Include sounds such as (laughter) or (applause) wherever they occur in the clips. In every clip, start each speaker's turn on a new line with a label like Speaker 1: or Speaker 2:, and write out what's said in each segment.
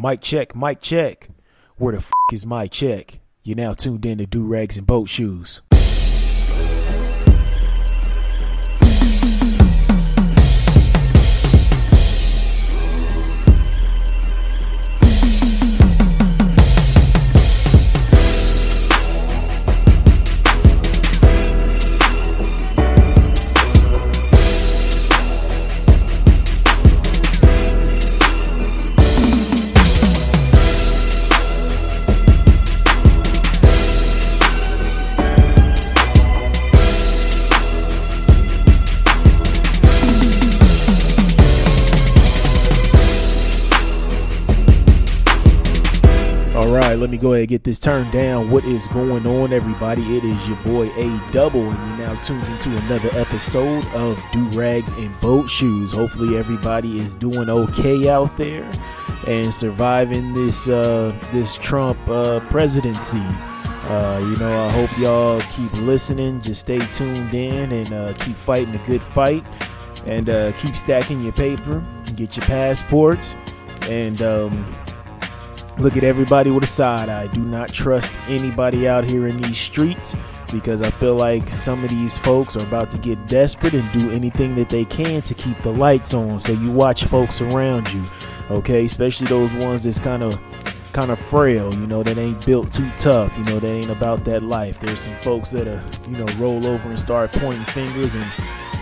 Speaker 1: Mic check, mic check. Where the f is my check? You're now tuned in to Do Rags and Boat Shoes. Right, let me go ahead and get this turned down. What is going on, everybody? It is your boy A Double, and you're now tuned into another episode of Do Rags and Boat Shoes. Hopefully, everybody is doing okay out there and surviving this uh, this Trump uh, presidency. Uh, you know, I hope y'all keep listening. Just stay tuned in and uh, keep fighting a good fight, and uh, keep stacking your paper, get your passports, and um, look at everybody with a side eye. Do not trust anybody out here in these streets because I feel like some of these folks are about to get desperate and do anything that they can to keep the lights on. So you watch folks around you, okay? Especially those ones that's kind of kind of frail, you know, that ain't built too tough, you know, that ain't about that life. There's some folks that are, you know, roll over and start pointing fingers and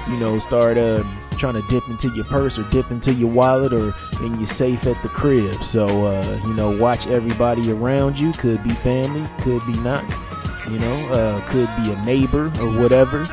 Speaker 1: you know, start uh, trying to dip into your purse or dip into your wallet or in your safe at the crib. So, uh, you know, watch everybody around you. Could be family, could be not. You know, uh, could be a neighbor or whatever.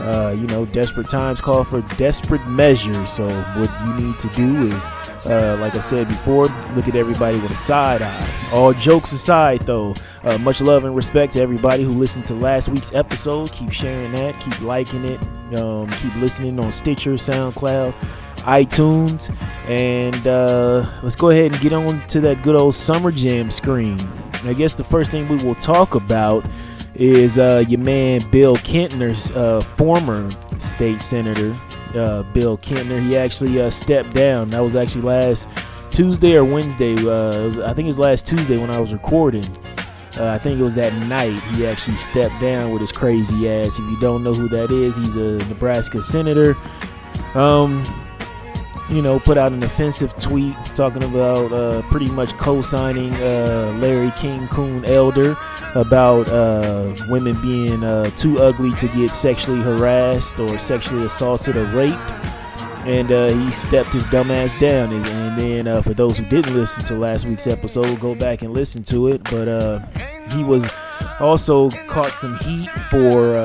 Speaker 1: Uh, you know, desperate times call for desperate measures. So, what you need to do is, uh, like I said before, look at everybody with a side eye. All jokes aside, though, uh, much love and respect to everybody who listened to last week's episode. Keep sharing that, keep liking it, um, keep listening on Stitcher, SoundCloud, iTunes, and uh, let's go ahead and get on to that good old Summer Jam screen. I guess the first thing we will talk about is uh, your man Bill Kintner's uh, former state senator, uh, Bill Kintner. He actually uh, stepped down. That was actually last Tuesday or Wednesday. Uh, was- I think it was last Tuesday when I was recording. Uh, I think it was that night he actually stepped down with his crazy ass. If you don't know who that is, he's a Nebraska senator. Um, you know, put out an offensive tweet talking about uh, pretty much co-signing uh, Larry King Coon Elder about uh, women being uh, too ugly to get sexually harassed or sexually assaulted or raped. And uh, he stepped his dumb ass down. And, and then, uh, for those who didn't listen to last week's episode, go back and listen to it. But he was also caught some heat for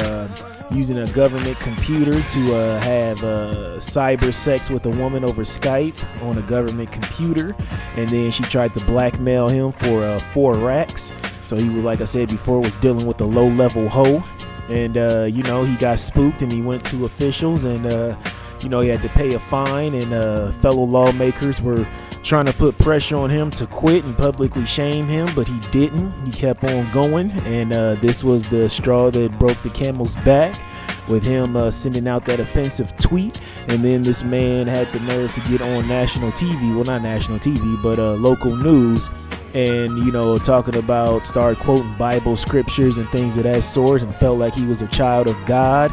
Speaker 1: using a government computer to uh, have uh, cyber sex with a woman over Skype on a government computer, and then she tried to blackmail him for uh, four racks. So he was, like I said before, was dealing with a low-level hoe, and uh, you know he got spooked and he went to officials and. You know, he had to pay a fine, and uh, fellow lawmakers were trying to put pressure on him to quit and publicly shame him, but he didn't. He kept on going, and uh, this was the straw that broke the camel's back with him uh, sending out that offensive tweet. And then this man had the nerve to get on national TV well, not national TV, but uh, local news. And you know, talking about start quoting Bible scriptures and things of that sort, and felt like he was a child of God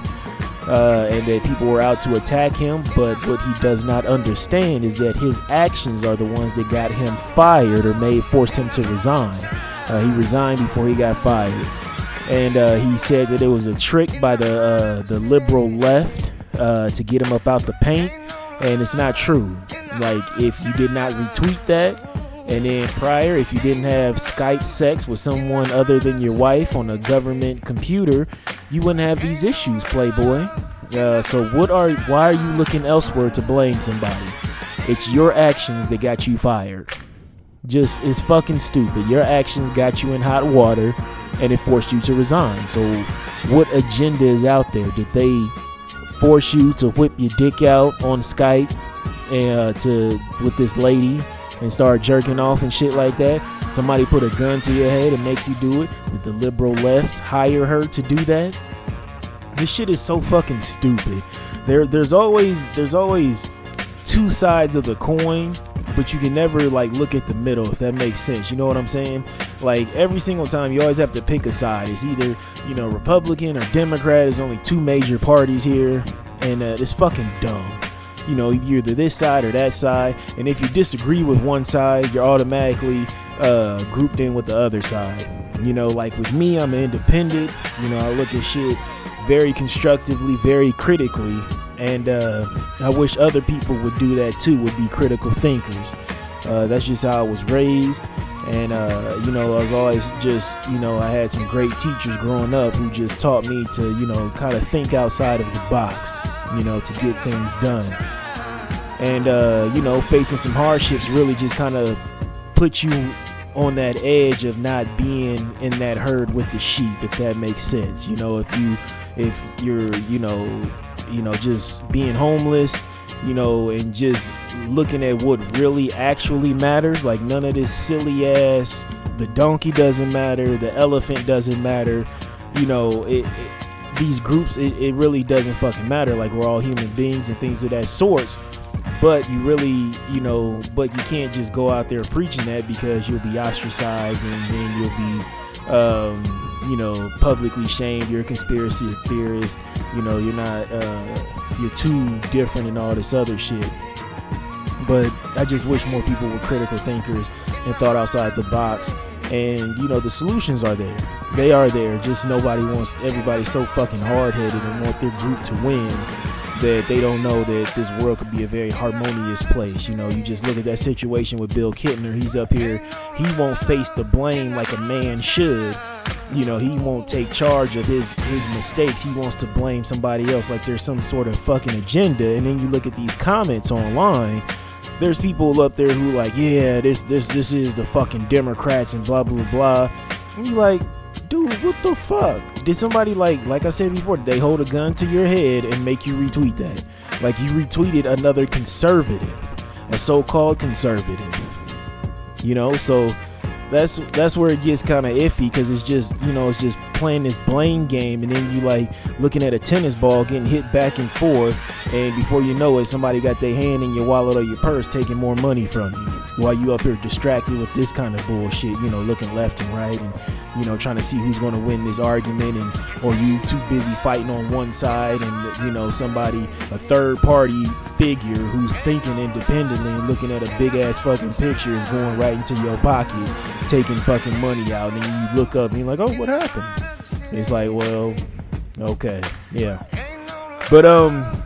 Speaker 1: uh, and that people were out to attack him. But what he does not understand is that his actions are the ones that got him fired or made forced him to resign. Uh, he resigned before he got fired, and uh, he said that it was a trick by the uh, the liberal left uh, to get him up out the paint, and it's not true. Like if you did not retweet that. And then prior, if you didn't have Skype sex with someone other than your wife on a government computer, you wouldn't have these issues, Playboy. Uh, so what are why are you looking elsewhere to blame somebody? It's your actions that got you fired. Just it's fucking stupid. Your actions got you in hot water and it forced you to resign. So what agenda is out there? Did they force you to whip your dick out on Skype and uh, to with this lady and start jerking off and shit like that? Somebody put a gun to your head and make you do it? Did the liberal left hire her to do that? This shit is so fucking stupid. There there's always there's always two sides of the coin but you can never like look at the middle if that makes sense. You know what I'm saying? Like every single time, you always have to pick a side. It's either you know Republican or Democrat. There's only two major parties here, and uh, it's fucking dumb. You know, you're either this side or that side, and if you disagree with one side, you're automatically uh, grouped in with the other side. You know, like with me, I'm independent. You know, I look at shit very constructively, very critically, and uh, I wish other people would do that too. Would be critical thinkers. Uh, that's just how I was raised, and uh, you know, I was always just you know, I had some great teachers growing up who just taught me to you know, kind of think outside of the box. You know, to get things done, and uh, you know, facing some hardships really just kind of put you on that edge of not being in that herd with the sheep if that makes sense you know if you if you're you know you know just being homeless you know and just looking at what really actually matters like none of this silly ass the donkey doesn't matter the elephant doesn't matter you know it, it these groups it, it really doesn't fucking matter like we're all human beings and things of that sorts. But you really you know but you can't just go out there preaching that because you'll be ostracized and then you'll be um, you know publicly shamed you're a conspiracy theorist you know you're not uh, you're too different and all this other shit. But i just wish more people were critical thinkers and thought outside the box. And you know the solutions are there. They are there. Just nobody wants everybody so fucking hard-headed and want their group to win that they don't know that this world could be a very harmonious place. You know, you just look at that situation with Bill Kintner. He's up here. He won't face the blame like a man should. You know, he won't take charge of his his mistakes. He wants to blame somebody else like there's some sort of fucking agenda. And then you look at these comments online. There's people up there who like, yeah, this this this is the fucking Democrats and blah blah blah. And you like, dude, what the fuck? Did somebody like, like I said before, they hold a gun to your head and make you retweet that? Like you retweeted another conservative, a so-called conservative. You know, so that's that's where it gets kind of iffy because it's just you know it's just playing this blame game and then you like looking at a tennis ball getting hit back and forth and before you know it somebody got their hand in your wallet or your purse taking more money from you while you up here distracted with this kind of bullshit you know looking left and right and you know trying to see who's going to win this argument and or you too busy fighting on one side and you know somebody a third party figure who's thinking independently and looking at a big ass fucking picture is going right into your pocket taking fucking money out and you look up and you're like oh what happened it's like, well, okay, yeah. But um,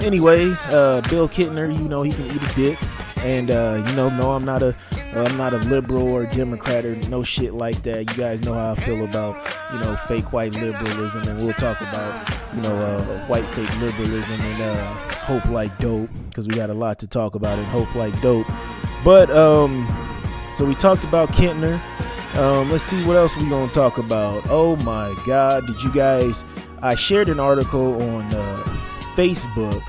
Speaker 1: anyways, uh, Bill Kintner, you know he can eat a dick, and uh, you know, no, I'm not a, am not a liberal or Democrat or no shit like that. You guys know how I feel about you know fake white liberalism, and we'll talk about you know uh, white fake liberalism and uh, hope like dope because we got a lot to talk about in hope like dope. But um, so we talked about Kintner. Um, let's see what else we gonna talk about. Oh my God, did you guys? I shared an article on uh, Facebook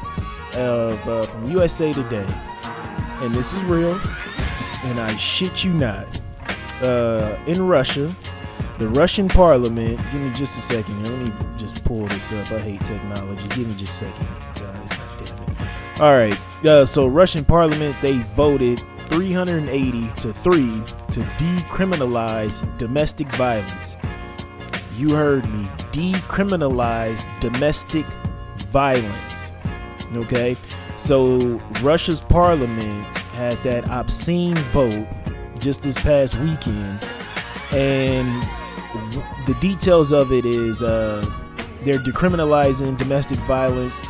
Speaker 1: of uh, from USA Today, and this is real, and I shit you not. Uh, in Russia, the Russian Parliament. Give me just a second here. Let me just pull this up. I hate technology. Give me just a second, guys. All right. Uh, so Russian Parliament they voted 380 to 3 to decriminalize domestic violence. You heard me. Decriminalize domestic violence. Okay? So Russia's parliament had that obscene vote just this past weekend and the details of it is uh, they're decriminalizing domestic violence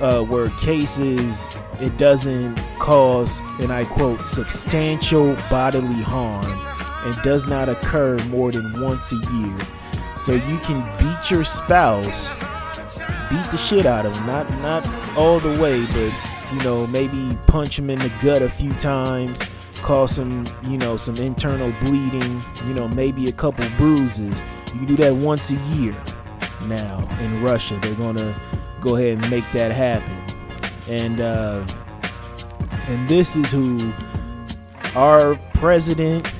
Speaker 1: uh, where cases it doesn't cause, and I quote, substantial bodily harm and does not occur more than once a year. So you can beat your spouse, beat the shit out of them, not not all the way, but you know maybe punch him in the gut a few times, cause some you know some internal bleeding, you know maybe a couple bruises. You do that once a year. Now in Russia, they're gonna go ahead and make that happen. And uh, and this is who our president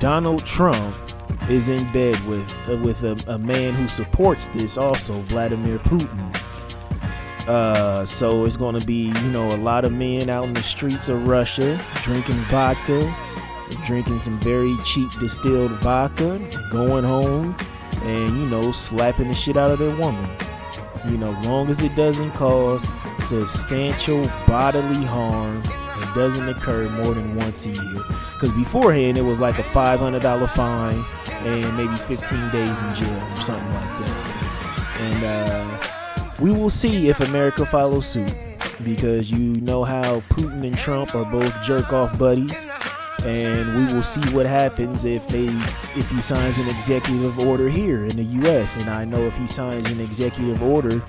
Speaker 1: Donald Trump is in bed with uh, with a, a man who supports this also Vladimir Putin. Uh, so it's going to be, you know, a lot of men out in the streets of Russia drinking vodka, drinking some very cheap distilled vodka, going home, and, you know, slapping the shit out of their woman. You know, long as it doesn't cause substantial bodily harm and doesn't occur more than once a year. Because beforehand, it was like a $500 fine and maybe 15 days in jail or something like that. And, uh, we will see if America follows suit because you know how Putin and Trump are both jerk off buddies and we will see what happens if they if he signs an executive order here in the US and I know if he signs an executive order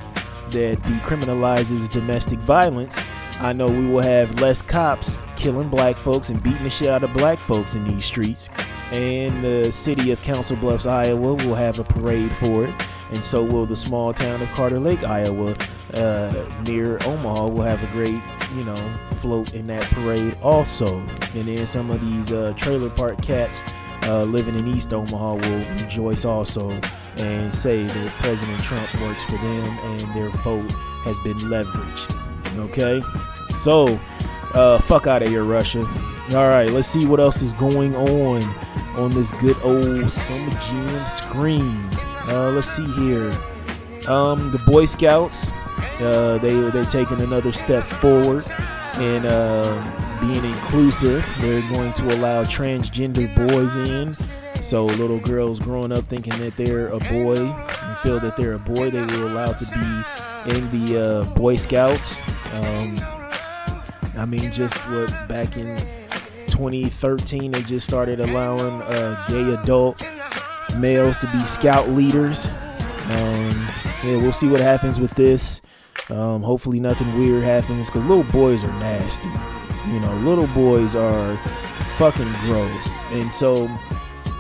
Speaker 1: that decriminalizes domestic violence I know we will have less cops killing black folks and beating the shit out of black folks in these streets. And the city of Council Bluffs, Iowa will have a parade for it, and so will the small town of Carter Lake, Iowa, uh, near Omaha, will have a great, you know, float in that parade also. And then some of these uh, trailer park cats uh, living in East Omaha will rejoice also and say that President Trump works for them and their vote has been leveraged. Okay, so uh, fuck out of here, Russia. All right, let's see what else is going on on this good old Summer Jam screen. Uh, let's see here. Um, the Boy Scouts, uh, they they're taking another step forward and uh, being inclusive. They're going to allow transgender boys in. So little girls growing up thinking that they're a boy and feel that they're a boy, they were allowed to be in the uh, Boy Scouts. Um, I mean, just what back in 2013 they just started allowing uh, gay adult males to be scout leaders. Um, yeah, we'll see what happens with this. Um, hopefully nothing weird happens because little boys are nasty. You know, little boys are fucking gross, and so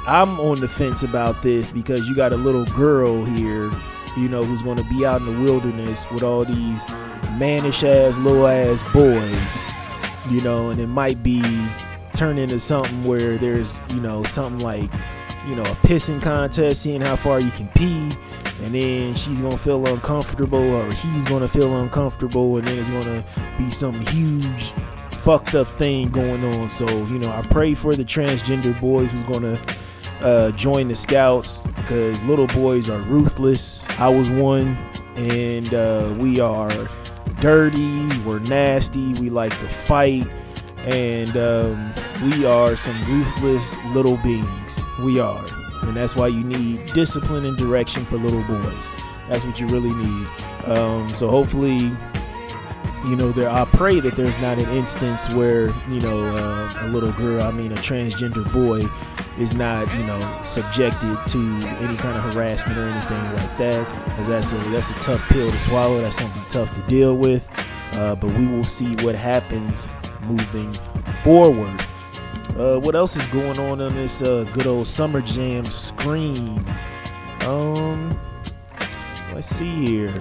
Speaker 1: I'm on the fence about this because you got a little girl here, you know, who's going to be out in the wilderness with all these mannish ass little ass boys, you know, and it might be turn into something where there's you know something like you know a pissing contest seeing how far you can pee and then she's gonna feel uncomfortable or he's gonna feel uncomfortable and then it's gonna be some huge fucked up thing going on. So you know i pray for the transgender boys who's gonna uh, join the scouts because little boys are ruthless. I was one and uh, we are dirty we're nasty we like to fight and um, we are some ruthless little beings. We are. And that's why you need discipline and direction for little boys. That's what you really need. Um, so hopefully, you know, there. I pray that there's not an instance where you know uh, a little girl, I mean a transgender boy, is not you know subjected to any kind of harassment or anything like that. Because that's a that's a tough pill to swallow. That's something tough to deal with. Uh, but we will see what happens moving forward. Uh, what else is going on on this uh, good old summer jam screen? Um, let's see here.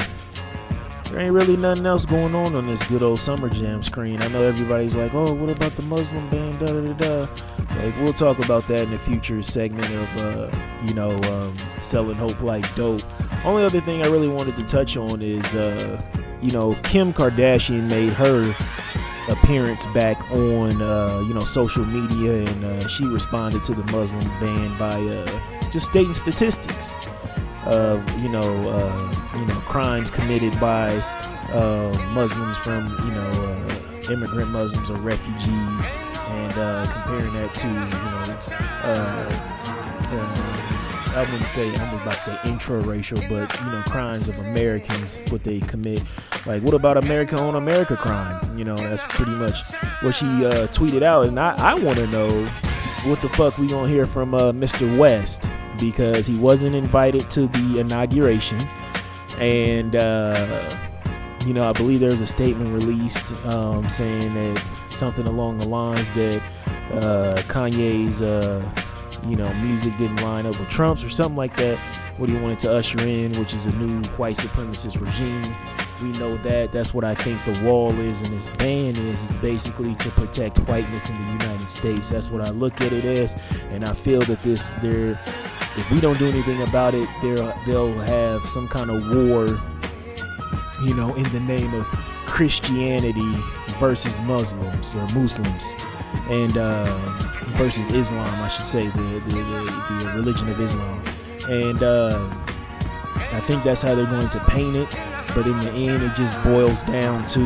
Speaker 1: There ain't really nothing else going on on this good old summer jam screen. I know everybody's like, "Oh, what about the Muslim ban?" Da da da. Like we'll talk about that in a future segment of, uh, you know, um, selling hope like dope. Only other thing I really wanted to touch on is, uh, you know, Kim Kardashian made her appearance back on uh, you know social media, and uh, she responded to the Muslim ban by uh, just stating statistics of you know uh, you know crimes committed by uh, Muslims from you know uh, immigrant Muslims or refugees, and comparing that to you know I wouldn't say I'm about to say intra-racial, but you know, crimes of Americans, what they commit. Like, what about America on America crime? You know, that's pretty much what she uh, tweeted out, and I, I want to know what the fuck we gonna hear from uh, Mr. West because he wasn't invited to the inauguration, and uh, you know, I believe there was a statement released um, saying that something along the lines that uh, Kanye's uh, you know, music didn't line up with Trump's or something like that. What he wanted to usher in, which is a new white supremacist regime. We know that. That's what I think the wall is and this ban is, is basically to protect whiteness in the United States. That's what I look at it as. And I feel that this, there, if we don't do anything about it, they'll have some kind of war you know, in the name of Christianity versus Muslims or Muslims, and uh, versus Islam, I should say, the the, the, the religion of Islam, and uh, I think that's how they're going to paint it. But in the end, it just boils down to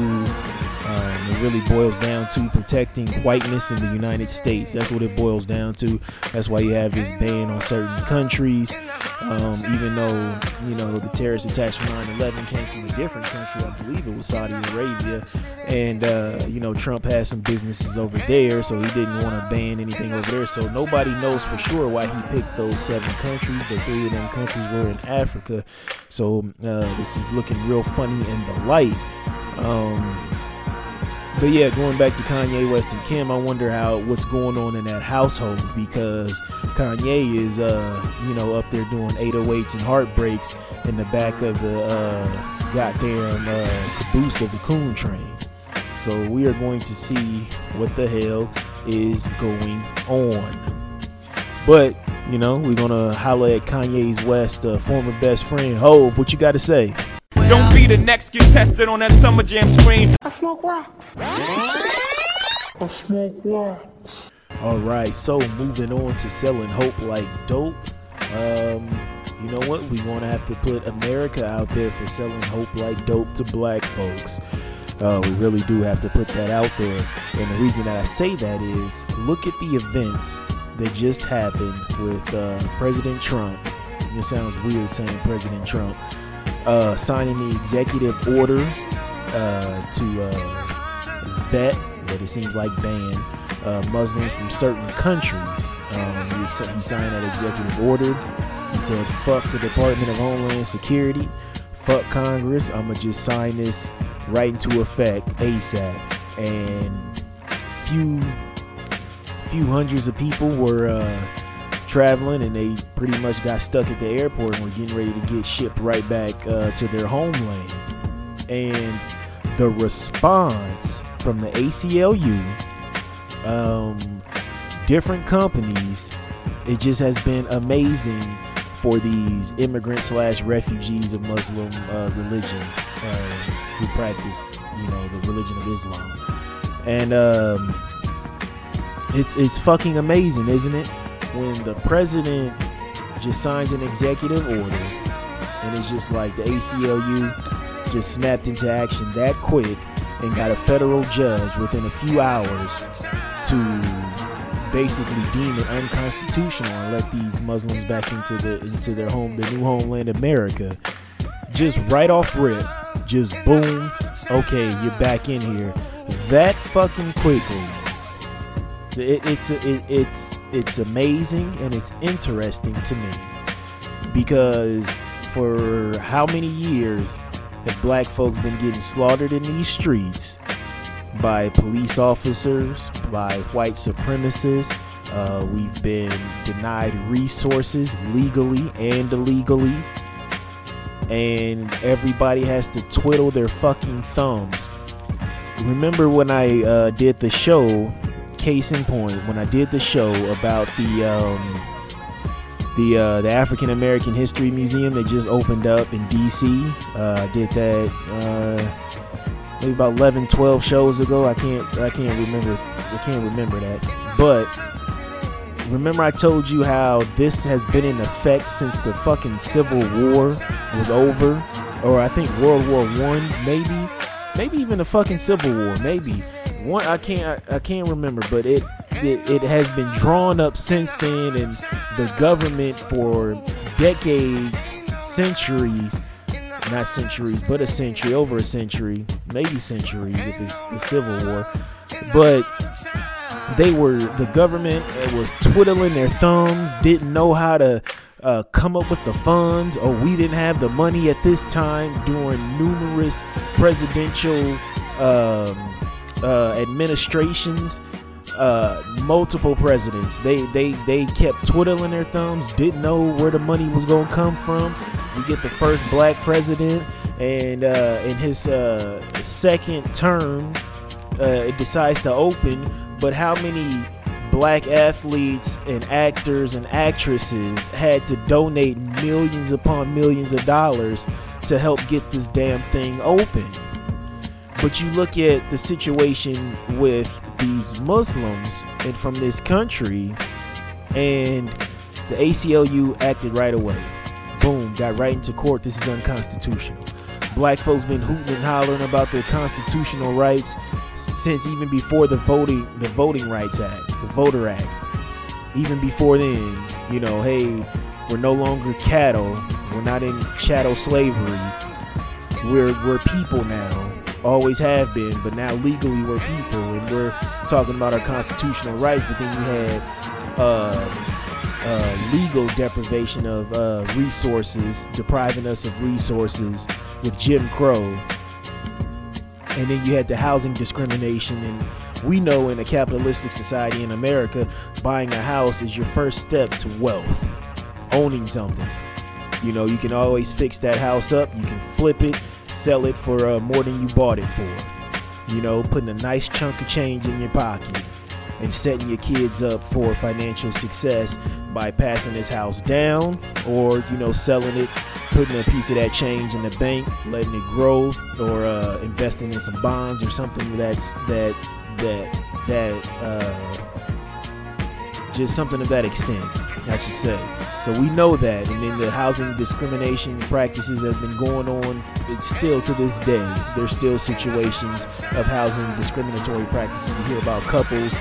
Speaker 1: um, it really boils down to protecting whiteness in the United States. That's what it boils down to. That's why you have this ban on certain countries. Um, even though, you know, the terrorist attacks from 9 11 came from a different country, I believe it was Saudi Arabia. And, uh, you know, Trump had some businesses over there, so he didn't want to ban anything over there. So nobody knows for sure why he picked those seven countries, but three of them countries were in Africa. So uh, this is looking real funny in the light. Um, but yeah, going back to Kanye West and Kim, I wonder how what's going on in that household because Kanye is uh you know up there doing 808s and heartbreaks in the back of the uh goddamn uh caboose of the coon train. So we are going to see what the hell is going on. But you know, we're gonna holler at Kanye's West uh, former best friend Hove. What you got to say?
Speaker 2: Don't be the next get tested on that summer jam screen.
Speaker 3: I smoke rocks. I smoke rocks.
Speaker 1: All right, so moving on to selling hope like dope. Um, you know what? We're gonna have to put America out there for selling hope like dope to black folks. Uh, we really do have to put that out there. And the reason that I say that is look at the events that just happened with uh, President Trump. It sounds weird saying President Trump uh, signing the executive order uh, to uh, vet, but it seems like ban uh, Muslims from certain countries. Um, he, he signed that executive order. He said, fuck the Department of Homeland Security, fuck Congress. I'm going to just sign this right into effect ASAP. And few, few hundreds of people were uh, traveling and they pretty much got stuck at the airport and were getting ready to get shipped right back uh, to their homeland. And the response from the ACLU, um, different companies, it just has been amazing for these immigrants slash refugees of Muslim uh, religion uh, who practice, you know, the religion of Islam. And um, it's it's fucking amazing, isn't it? When the president just signs an executive order and it's just like the ACLU just snapped into action that quick and got a federal judge within a few hours to basically deem it unconstitutional and let these Muslims back into the into their home, their new homeland, America. Just right off rip, just boom, okay, you're back in here. That fucking quickly it, it's it, it's it's amazing and it's interesting to me because for how many years have black folks been getting slaughtered in these streets by police officers, by white supremacists? Uh, we've been denied resources legally and illegally. And everybody has to twiddle their fucking thumbs. Remember when I uh, did the show case in point, when I did the show about the um, the uh, the African American History Museum that just opened up in DC, uh, I did that uh, maybe about 11, 12 shows ago. I can't I can't remember I can't remember that, but remember I told you how this has been in effect since the fucking Civil War was over, or I think World War One, maybe, maybe even the fucking Civil War, maybe one I can't I, I can't remember, but it, it it has been drawn up since then, and the government for decades, centuries, not centuries, but a century, over a century, maybe centuries if it's the Civil War, but they were the government was twiddling their thumbs, didn't know how to uh, come up with the funds, or we didn't have the money at this time during numerous presidential. Um, uh, administrations, uh, multiple presidents. They they they kept twiddling their thumbs, didn't know where the money was gonna come from. We get the first black president, and uh, in his uh, second term, uh, it decides to open. But how many black athletes and actors and actresses had to donate millions upon millions of dollars to help get this damn thing open. But you look at the situation with these Muslims and from this country, and the ACLU acted right away. Boom, got right into court. This is unconstitutional. Black folks been hooting and hollering about their constitutional rights since even before the voting the Voting Rights Act, the Voter Act. Even before then, you know, hey, we're no longer cattle. We're not in chattel slavery. We're we're people now. Always have been, but now legally we're people, and we're talking about our constitutional rights. But then you had uh, uh, legal deprivation of uh, resources, depriving us of resources with Jim Crow. And then you had the housing discrimination. And we know in a capitalistic society in America, buying a house is your first step to wealth, owning something. You know, you can always fix that house up, you can flip it, sell it for uh, more than you bought it for. You know, putting a nice chunk of change in your pocket and setting your kids up for financial success by passing this house down or you know selling it putting a piece of that change in the bank letting it grow or uh, investing in some bonds or something that's that that that uh, just something of that extent i should say. So we know that and then the housing discrimination practices have been going on it's still to this day there's still situations of housing discriminatory practices. You hear about couples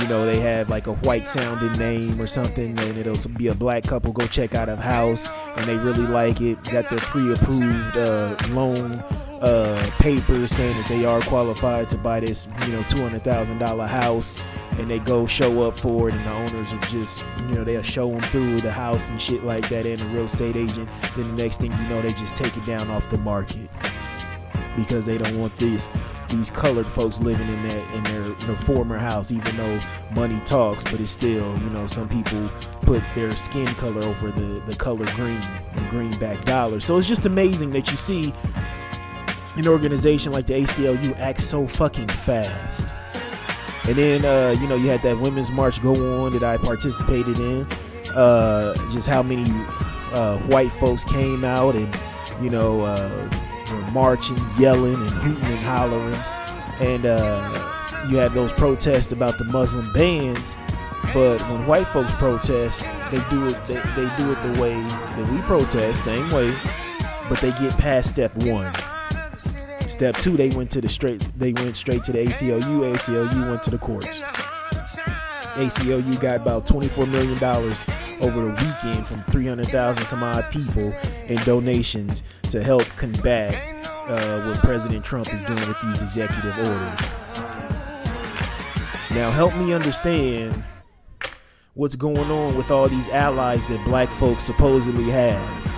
Speaker 1: you know they have like a white sounding name or something and it'll be a black couple go check out a house and they really like it got their pre-approved uh, loan uh, paper saying that they are qualified to buy this you know $200000 house and they go show up for it and the owners are just you know they'll show them through the house and shit like that and the real estate agent then the next thing you know they just take it down off the market because they don't want these these colored folks living in their in their, their former house even though money talks but it's still you know some people put their skin color over the the color green and greenback dollar. So it's just amazing that you see an organization like the ACLU act so fucking fast and then uh, you know you had that women's march go on that I participated in uh, just how many uh, white folks came out and you know uh, were marching, yelling, and hooting and hollering. And uh, you had those protests about the Muslim bans. But when white folks protest, they do it. They, they do it the way that we protest, same way. But they get past step one. Step two, they went to the straight. They went straight to the ACLU. ACLU went to the courts. ACLU got about $24 million over the weekend from 300,000 some odd people in donations to help combat uh, what President Trump is doing with these executive orders. Now, help me understand what's going on with all these allies that black folks supposedly have.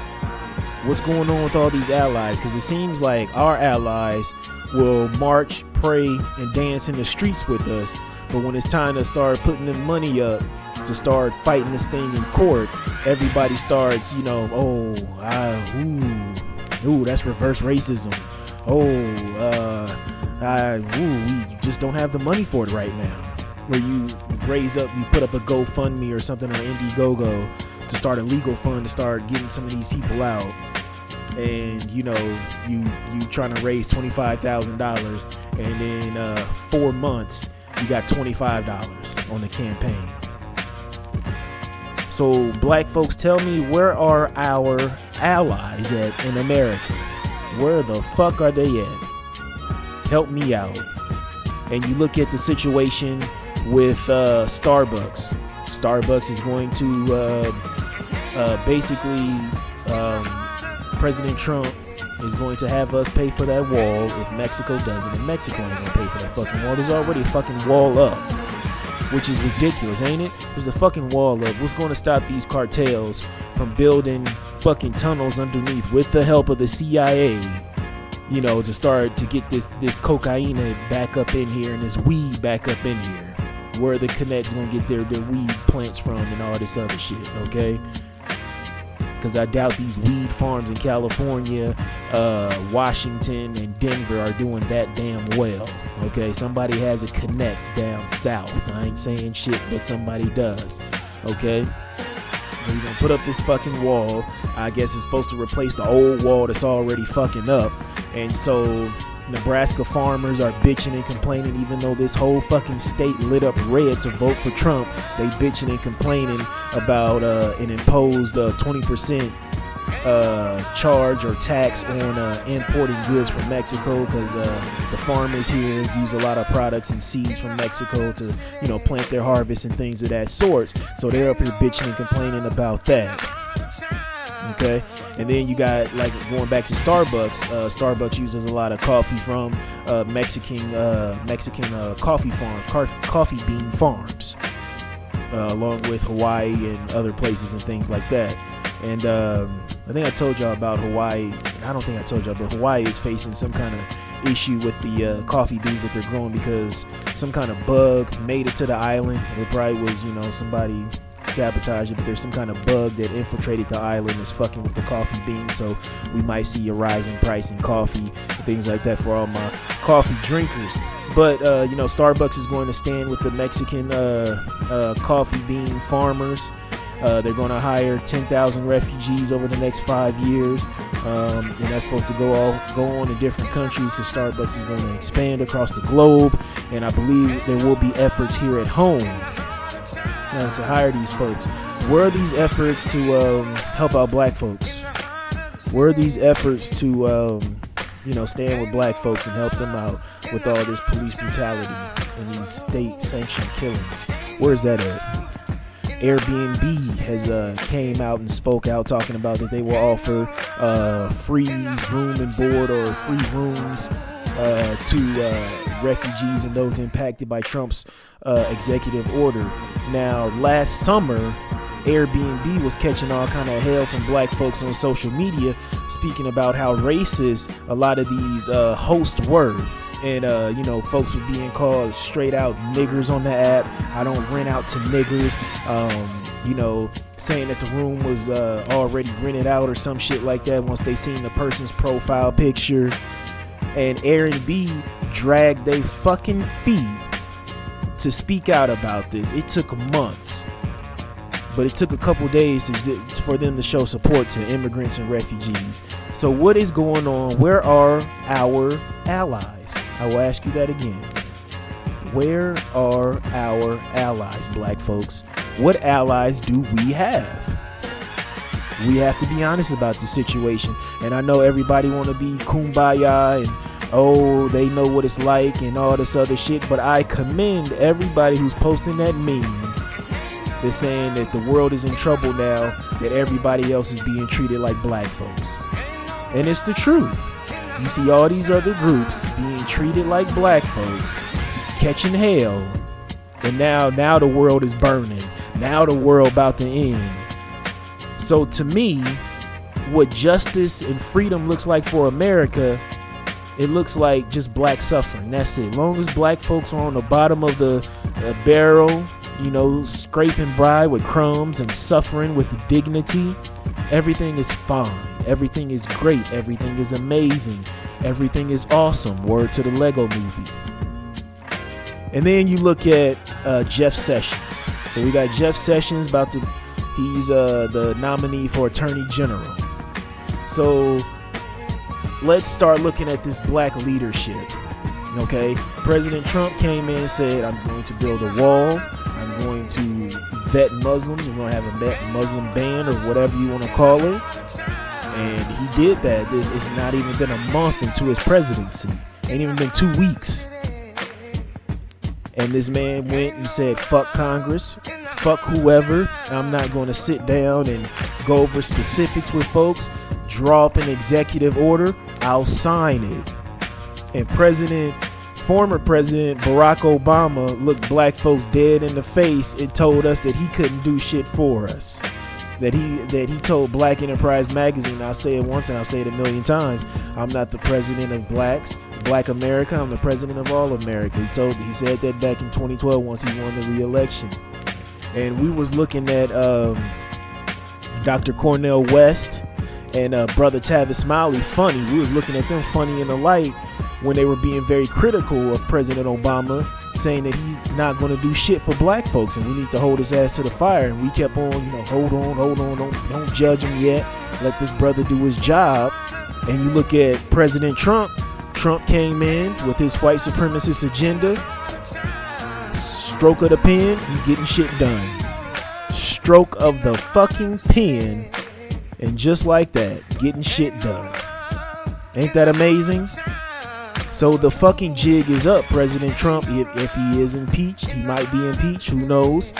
Speaker 1: What's going on with all these allies? Because it seems like our allies will march, pray, and dance in the streets with us. But when it's time to start putting the money up to start fighting this thing in court, everybody starts, you know, oh, I, ooh, ooh, that's reverse racism. Oh, uh, I, ooh, we just don't have the money for it right now. Where you raise up, you put up a GoFundMe or something on Indiegogo to start a legal fund to start getting some of these people out and you know you you trying to raise twenty five thousand dollars, and in uh, four months you got twenty five dollars on the campaign. So black folks, tell me where are our allies at in America? Where the fuck are they at? Help me out. And you look at the situation with uh, Starbucks. Starbucks is going to uh, uh, basically. Um, President Trump is going to have us pay for that wall if Mexico doesn't, and Mexico ain't gonna pay for that fucking wall. There's already a fucking wall up, which is ridiculous, ain't it? There's a fucking wall up. What's to stop these cartels from building fucking tunnels underneath with the help of the CIA? You know, to start to get this this cocaine back up in here and this weed back up in here. Where the connects gonna get their, their weed plants from and all this other shit, okay? Because I doubt these weed farms in California, uh, Washington, and Denver are doing that damn well. Okay, somebody has a connect down south. I ain't saying shit, but somebody does. Okay, You're gonna put up this fucking wall. I guess it's supposed to replace the old wall that's already fucking up. And so Nebraska farmers are bitching and complaining, even though this whole fucking state lit up red to vote for Trump. They bitching and complaining about uh, an imposed uh, 20% uh, charge or tax on uh, importing goods from Mexico because uh, the farmers here use a lot of products and seeds from Mexico to, you know, plant their harvest and things of that sort. So they're up here bitching and complaining about that. Okay, and then you got like going back to Starbucks. Uh, Starbucks uses a lot of coffee from uh, Mexican uh, Mexican uh, coffee farms, coffee bean farms, uh, along with Hawaii and other places and things like that. And um, I think I told y'all about Hawaii. I don't think I told y'all, but Hawaii is facing some kind of issue with the uh, coffee beans that they're growing because some kind of bug made it to the island. It probably was, you know, somebody sabotaged it, but there's some kind of bug that infiltrated the island is fucking with the coffee beans. So we might see a rise in price in coffee and things like that for all my coffee drinkers. But uh, you know, Starbucks is going to stand with the Mexican uh, uh, coffee bean farmers uh, they're going to hire 10,000 refugees over the next five years, um, and that's supposed to go all go on in different countries because Starbucks is going to expand across the globe. And I believe there will be efforts here at home uh, to hire these folks. Were these efforts to um, help out Black folks? Were these efforts to um, you know, stand with black folks and help them out with all this police brutality and these state sanctioned killings. Where's that at? Airbnb has uh, came out and spoke out talking about that they will offer uh, free room and board or free rooms uh, to uh, refugees and those impacted by Trump's uh, executive order. Now, last summer, Airbnb was catching all kind of hell from black folks on social media, speaking about how racist a lot of these uh, hosts were. And uh, you know folks were being called straight out niggers on the app. I don't rent out to niggers. Um, you know saying that the room was uh, already rented out or some shit like that once they seen the person's profile picture and airbnb dragged their fucking feet to speak out about this it took months but it took a couple days to, for them to show support to immigrants and refugees. So, what is going on? Where are our allies? I will ask you that again. Where are our allies, black folks? What allies do we have? We have to be honest about the situation. And I know everybody want to be kumbaya and oh, they know what it's like and all this other shit, but I commend everybody who's posting that meme they're saying that the world is in trouble now, that everybody else is being treated like black folks. And it's the truth. You see all these other groups being treated like black folks, catching hell, and now now the world is burning. Now the world about to end. So to me, what justice and freedom looks like for America, it looks like just black suffering. That's it. Long as black folks are on the bottom of the uh, barrel, you know, scraping by with crumbs and suffering with dignity, everything is fine. Everything is great. Everything is amazing. Everything is awesome. Word to the Lego movie. And then you look at uh, Jeff Sessions. So we got Jeff Sessions about to, he's uh, the nominee for Attorney General. So let's start looking at this black leadership. Okay, President Trump came in and said, I'm going to build a wall. I'm going to vet Muslims. We're going to have a Muslim ban or whatever you want to call it. And he did that. This, it's not even been a month into his presidency. Ain't even been two weeks. And this man went and said, fuck Congress, fuck whoever. I'm not going to sit down and go over specifics with folks. Draw up an executive order. I'll sign it and President, former President Barack Obama looked black folks dead in the face and told us that he couldn't do shit for us. That he that he told Black Enterprise magazine, I'll say it once and I'll say it a million times, I'm not the president of blacks, black America, I'm the president of all America. He told he said that back in 2012 once he won the re-election. And we was looking at um, Dr. Cornel West and uh, brother Tavis Smiley funny. We was looking at them funny in the light when they were being very critical of President Obama saying that he's not going to do shit for black folks and we need to hold his ass to the fire. And we kept on, you know, hold on, hold on, don't, don't judge him yet. Let this brother do his job. And you look at President Trump. Trump came in with his white supremacist agenda. Stroke of the pen, he's getting shit done. Stroke of the fucking pen, and just like that, getting shit done. Ain't that amazing? So the fucking jig is up. President Trump, if, if he is impeached, he might be impeached, who knows?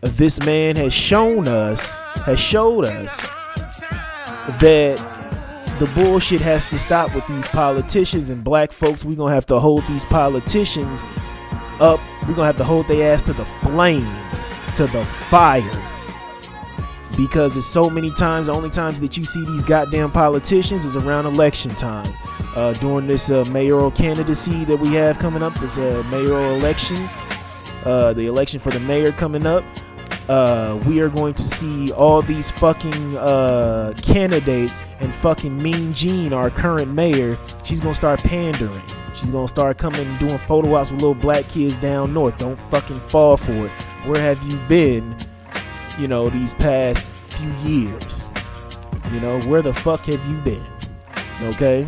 Speaker 1: This man has shown us, has showed us that the bullshit has to stop with these politicians and black folks. We're gonna have to hold these politicians up. We're gonna have to hold their ass to the flame, to the fire. Because it's so many times, the only times that you see these goddamn politicians is around election time. Uh, during this uh, mayoral candidacy that we have coming up, this uh, mayoral election, uh, the election for the mayor coming up, uh, we are going to see all these fucking uh, candidates and fucking Mean Jean, our current mayor, she's gonna start pandering. She's gonna start coming and doing photo ops with little black kids down north. Don't fucking fall for it. Where have you been, you know, these past few years? You know, where the fuck have you been? Okay?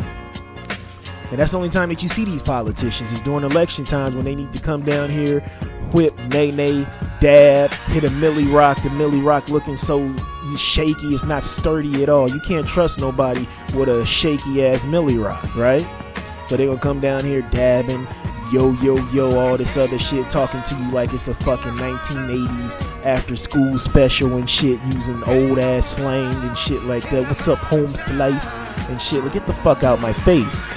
Speaker 1: And that's the only time that you see these politicians is during election times when they need to come down here, whip, nay nay, dab, hit a milli Rock. The milli Rock looking so shaky, it's not sturdy at all. You can't trust nobody with a shaky ass milli Rock, right? So they gonna come down here dabbing, yo yo yo, all this other shit, talking to you like it's a fucking 1980s after school special and shit, using old ass slang and shit like that. What's up, home slice and shit? Like, get the fuck out my face.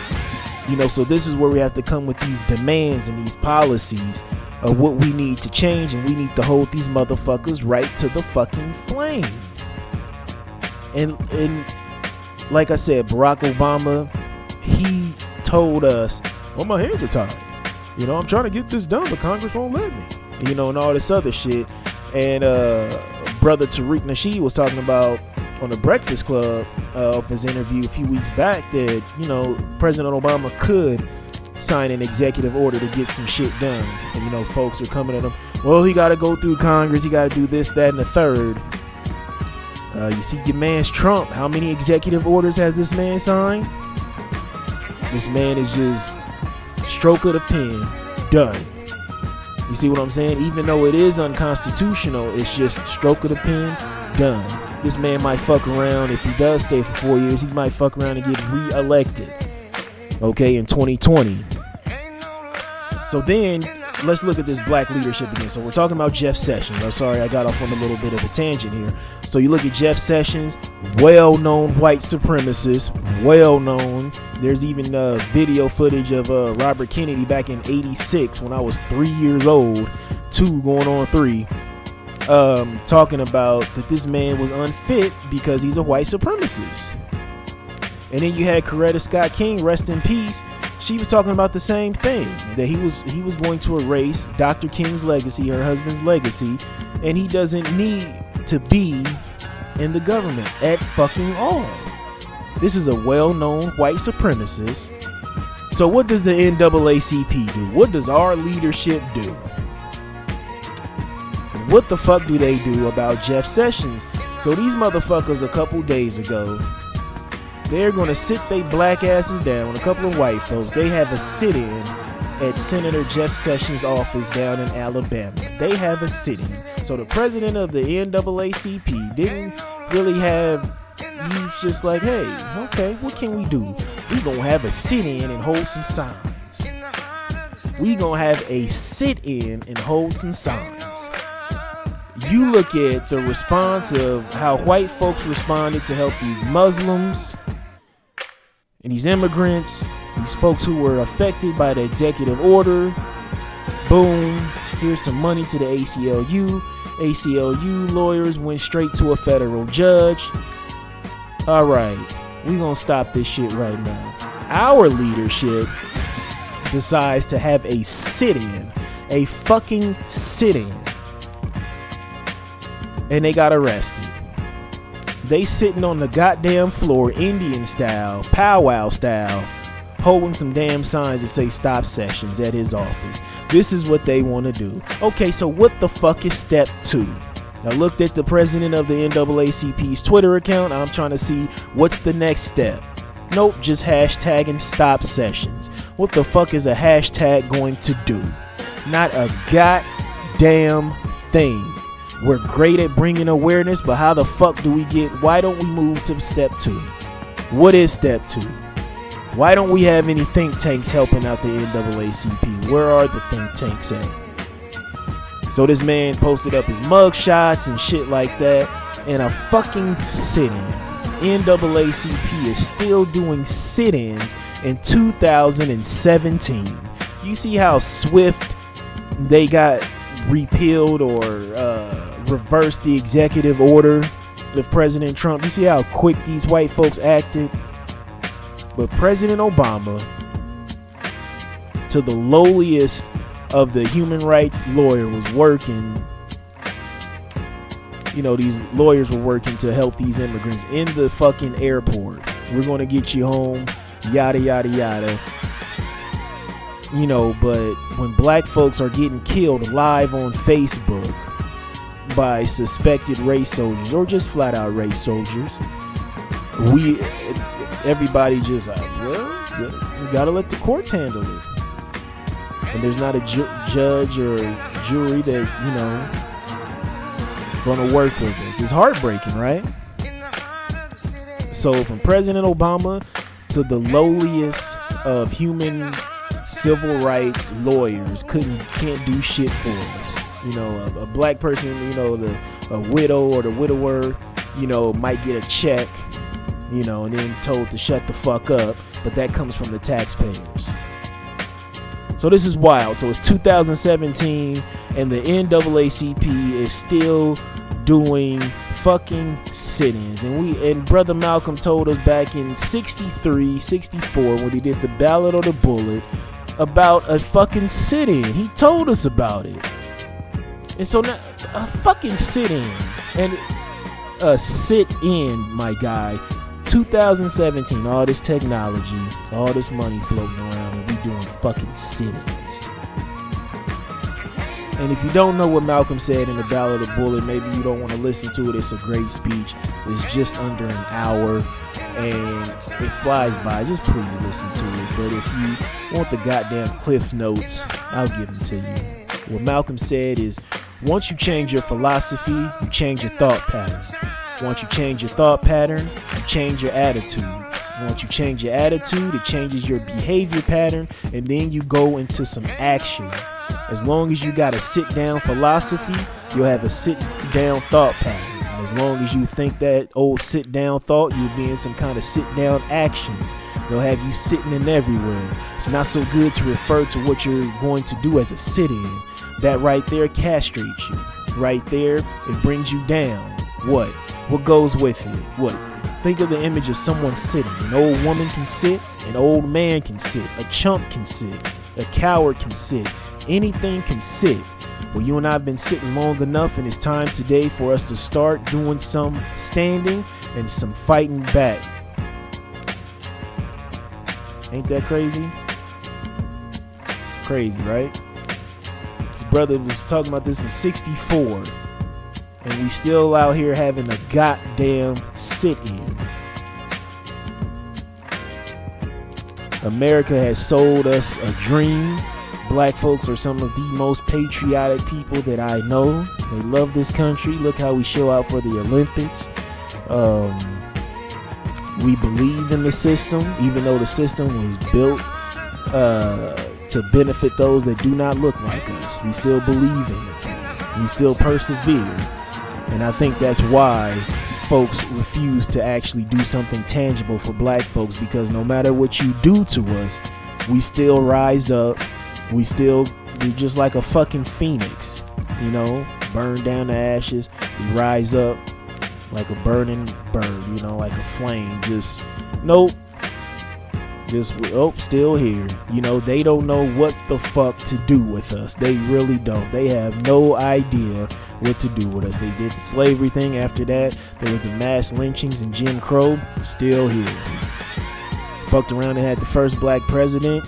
Speaker 1: You know, so this is where we have to come with these demands and these policies of what we need to change, and we need to hold these motherfuckers right to the fucking flame. And and like I said, Barack Obama, he told us, "Well, my hands are tied. You know, I'm trying to get this done, but Congress won't let me. You know, and all this other shit." And uh, brother Tariq Nasheed was talking about on the Breakfast Club uh, of his interview a few weeks back that you know President Obama could sign an executive order to get some shit done. And you know, folks are coming at him. Well, he got to go through Congress. He got to do this, that, and the third. Uh, you see, your man's Trump. How many executive orders has this man signed? This man is just stroke of the pen, done. You see what I'm saying? Even though it is unconstitutional, it's just stroke of the pen, done. This man might fuck around if he does stay for four years. He might fuck around and get re-elected. Okay, in 2020. So then let's look at this black leadership again. So we're talking about Jeff Sessions. I'm sorry I got off on a little bit of a tangent here. So you look at Jeff Sessions, well-known white supremacist, well-known. There's even uh, video footage of uh, Robert Kennedy back in '86 when I was three years old, two going on three, um, talking about that this man was unfit because he's a white supremacist. And then you had Coretta Scott King, rest in peace. She was talking about the same thing that he was he was going to erase Dr. King's legacy, her husband's legacy, and he doesn't need to be in the government at fucking all. This is a well-known white supremacist. So what does the NAACP do? What does our leadership do? What the fuck do they do about Jeff Sessions? So these motherfuckers a couple days ago they're gonna sit they black asses down. A couple of white folks. They have a sit-in at Senator Jeff Sessions' office down in Alabama. They have a sit-in. So the president of the NAACP didn't really have. He's just like, hey, okay, what can we do? We gonna have a sit-in and hold some signs. We gonna have a sit-in and hold some signs you look at the response of how white folks responded to help these Muslims and these immigrants, these folks who were affected by the executive order. Boom, here's some money to the ACLU. ACLU lawyers went straight to a federal judge. All right, we gonna stop this shit right now. Our leadership decides to have a sit in, a fucking sit in and they got arrested. They sitting on the goddamn floor, Indian style, powwow style, holding some damn signs that say stop sessions at his office. This is what they want to do. Okay, so what the fuck is step two? I looked at the president of the NAACP's Twitter account. I'm trying to see what's the next step. Nope, just hashtagging stop sessions. What the fuck is a hashtag going to do? Not a goddamn thing. We're great at bringing awareness, but how the fuck do we get? Why don't we move to step two? What is step two? Why don't we have any think tanks helping out the NAACP? Where are the think tanks at? So this man posted up his mug shots and shit like that in a fucking sit-in. NAACP is still doing sit-ins in 2017. You see how swift they got repealed or uh, reversed the executive order of President Trump. You see how quick these white folks acted? But President Obama, to the lowliest of the human rights lawyer, was working. You know, these lawyers were working to help these immigrants in the fucking airport. We're going to get you home, yada, yada, yada. You know, but when black folks are getting killed live on Facebook by suspected race soldiers or just flat out race soldiers, we everybody just like, well, you gotta let the courts handle it. And there's not a ju- judge or jury that's, you know, gonna work with us. It's heartbreaking, right? So, from President Obama to the lowliest of human civil rights lawyers, couldn't can't do shit for us. You know, a, a black person, you know, the a widow or the widower, you know, might get a check you know, and then told to shut the fuck up, but that comes from the taxpayers. So this is wild. So it's 2017, and the NAACP is still doing fucking sit-ins and we and brother malcolm told us back in 63 64 when he did the ballot or the bullet about a fucking sit-in he told us about it and so now a fucking sit-in and a sit-in my guy 2017, all this technology, all this money floating around, and we doing fucking sit-ins. And if you don't know what Malcolm said in the Ballot or the Bullet, maybe you don't want to listen to it. It's a great speech. It's just under an hour and it flies by. Just please listen to it. But if you want the goddamn cliff notes, I'll give them to you. What Malcolm said is once you change your philosophy, you change your thought pattern. Once you change your thought pattern, you change your attitude. Once you change your attitude, it changes your behavior pattern, and then you go into some action. As long as you got a sit down philosophy, you'll have a sit down thought pattern. And as long as you think that old sit down thought, you'll be in some kind of sit down action. They'll have you sitting in everywhere. It's not so good to refer to what you're going to do as a sit in. That right there castrates you. Right there, it brings you down. What? What goes with it? What? Think of the image of someone sitting. An old woman can sit, an old man can sit, a chump can sit, a coward can sit, anything can sit. Well, you and I have been sitting long enough, and it's time today for us to start doing some standing and some fighting back. Ain't that crazy? Crazy, right? Brother was talking about this in 64 and we still out here having a goddamn sit in. America has sold us a dream. Black folks are some of the most patriotic people that I know. They love this country. Look how we show out for the Olympics. Um, we believe in the system, even though the system was built uh, to benefit those that do not look like us. We still believe in it. We still persevere. And I think that's why folks refuse to actually do something tangible for black folks because no matter what you do to us, we still rise up. We still, we just like a fucking phoenix, you know, burn down the ashes. We rise up like a burning bird, you know, like a flame. Just, nope, just oh still here. You know they don't know what the fuck to do with us. They really don't. They have no idea what to do with us. They did the slavery thing after that. There was the mass lynchings and jim crow. Still here. Fucked around and had the first black president.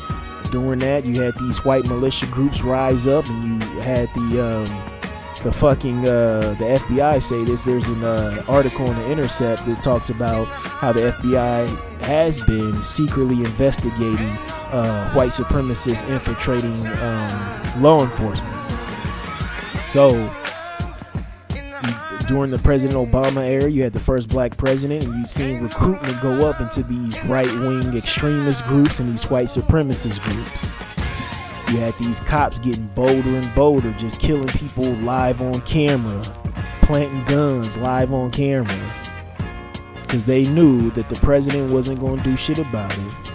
Speaker 1: During that, you had these white militia groups rise up, and you had the um, the fucking uh, the FBI say this. There's an uh, article in the Intercept that talks about how the FBI has been secretly investigating uh, white supremacists infiltrating um, law enforcement. So during the President Obama era, you had the first black president, and you've seen recruitment go up into these right wing extremist groups and these white supremacist groups. You had these cops getting bolder and bolder, just killing people live on camera, planting guns live on camera. Because they knew that the president wasn't going to do shit about it.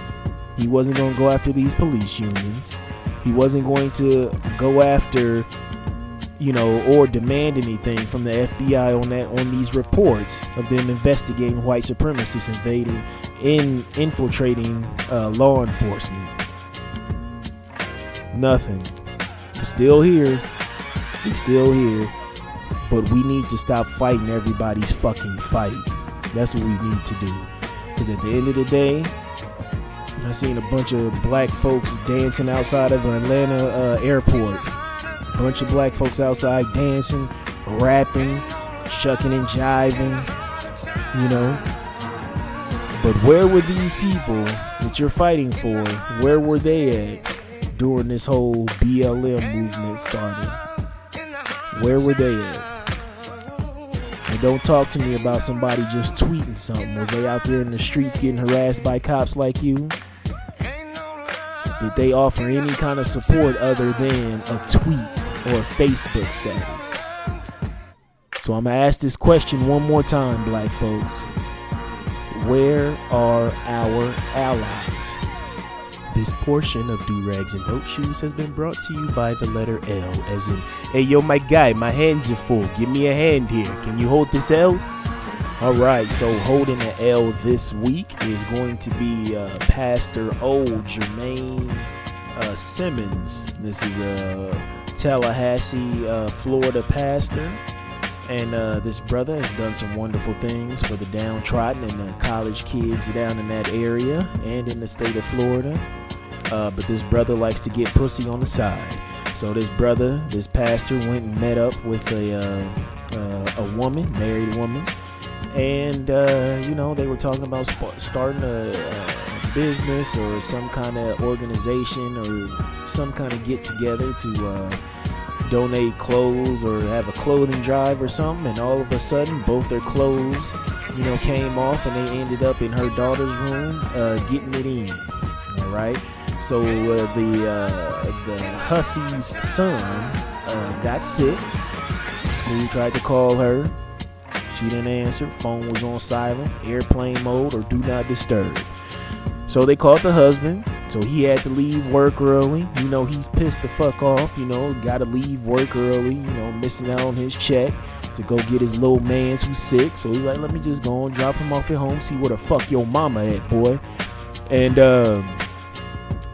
Speaker 1: He wasn't going to go after these police unions. He wasn't going to go after you know, or demand anything from the FBI on that on these reports of them investigating white supremacists invading, in infiltrating uh, law enforcement. Nothing. We're still here. We're still here. But we need to stop fighting everybody's fucking fight. That's what we need to do. Because at the end of the day, I seen a bunch of black folks dancing outside of Atlanta uh, airport bunch of black folks outside dancing, rapping, shucking and jiving, you know. But where were these people that you're fighting for? Where were they at during this whole BLM movement started? Where were they at? And don't talk to me about somebody just tweeting something. Was they out there in the streets getting harassed by cops like you? Did they offer any kind of support other than a tweet or a Facebook status. So I'm gonna ask this question one more time, black folks. Where are our allies? This portion of Do Rags and Boat Shoes has been brought to you by the letter L, as in, hey yo, my guy, my hands are full. Give me a hand here. Can you hold this L? All right, so holding the L this week is going to be uh, Pastor O'Jermaine uh, Simmons. This is a Tallahassee, uh, Florida pastor. And uh, this brother has done some wonderful things for the downtrodden and the college kids down in that area and in the state of Florida. Uh, but this brother likes to get pussy on the side. So this brother, this pastor, went and met up with a uh, uh, a woman, married woman, and uh, you know they were talking about sp- starting a, a, business or some kind of organization or some kind of get together to uh, donate clothes or have a clothing drive or something. And all of a sudden, both their clothes, you know, came off and they ended up in her daughter's room uh, getting it in. All right. So uh, the uh, the hussy's son uh, got sick. School tried to call her. She didn't answer. Phone was on silent, airplane mode, or do not disturb. So they called the husband. So he had to leave work early. You know, he's pissed the fuck off. You know, got to leave work early. You know, missing out on his check to go get his little man's who's sick. So he's like, let me just go and drop him off at home, see where the fuck your mama at, boy. And uh,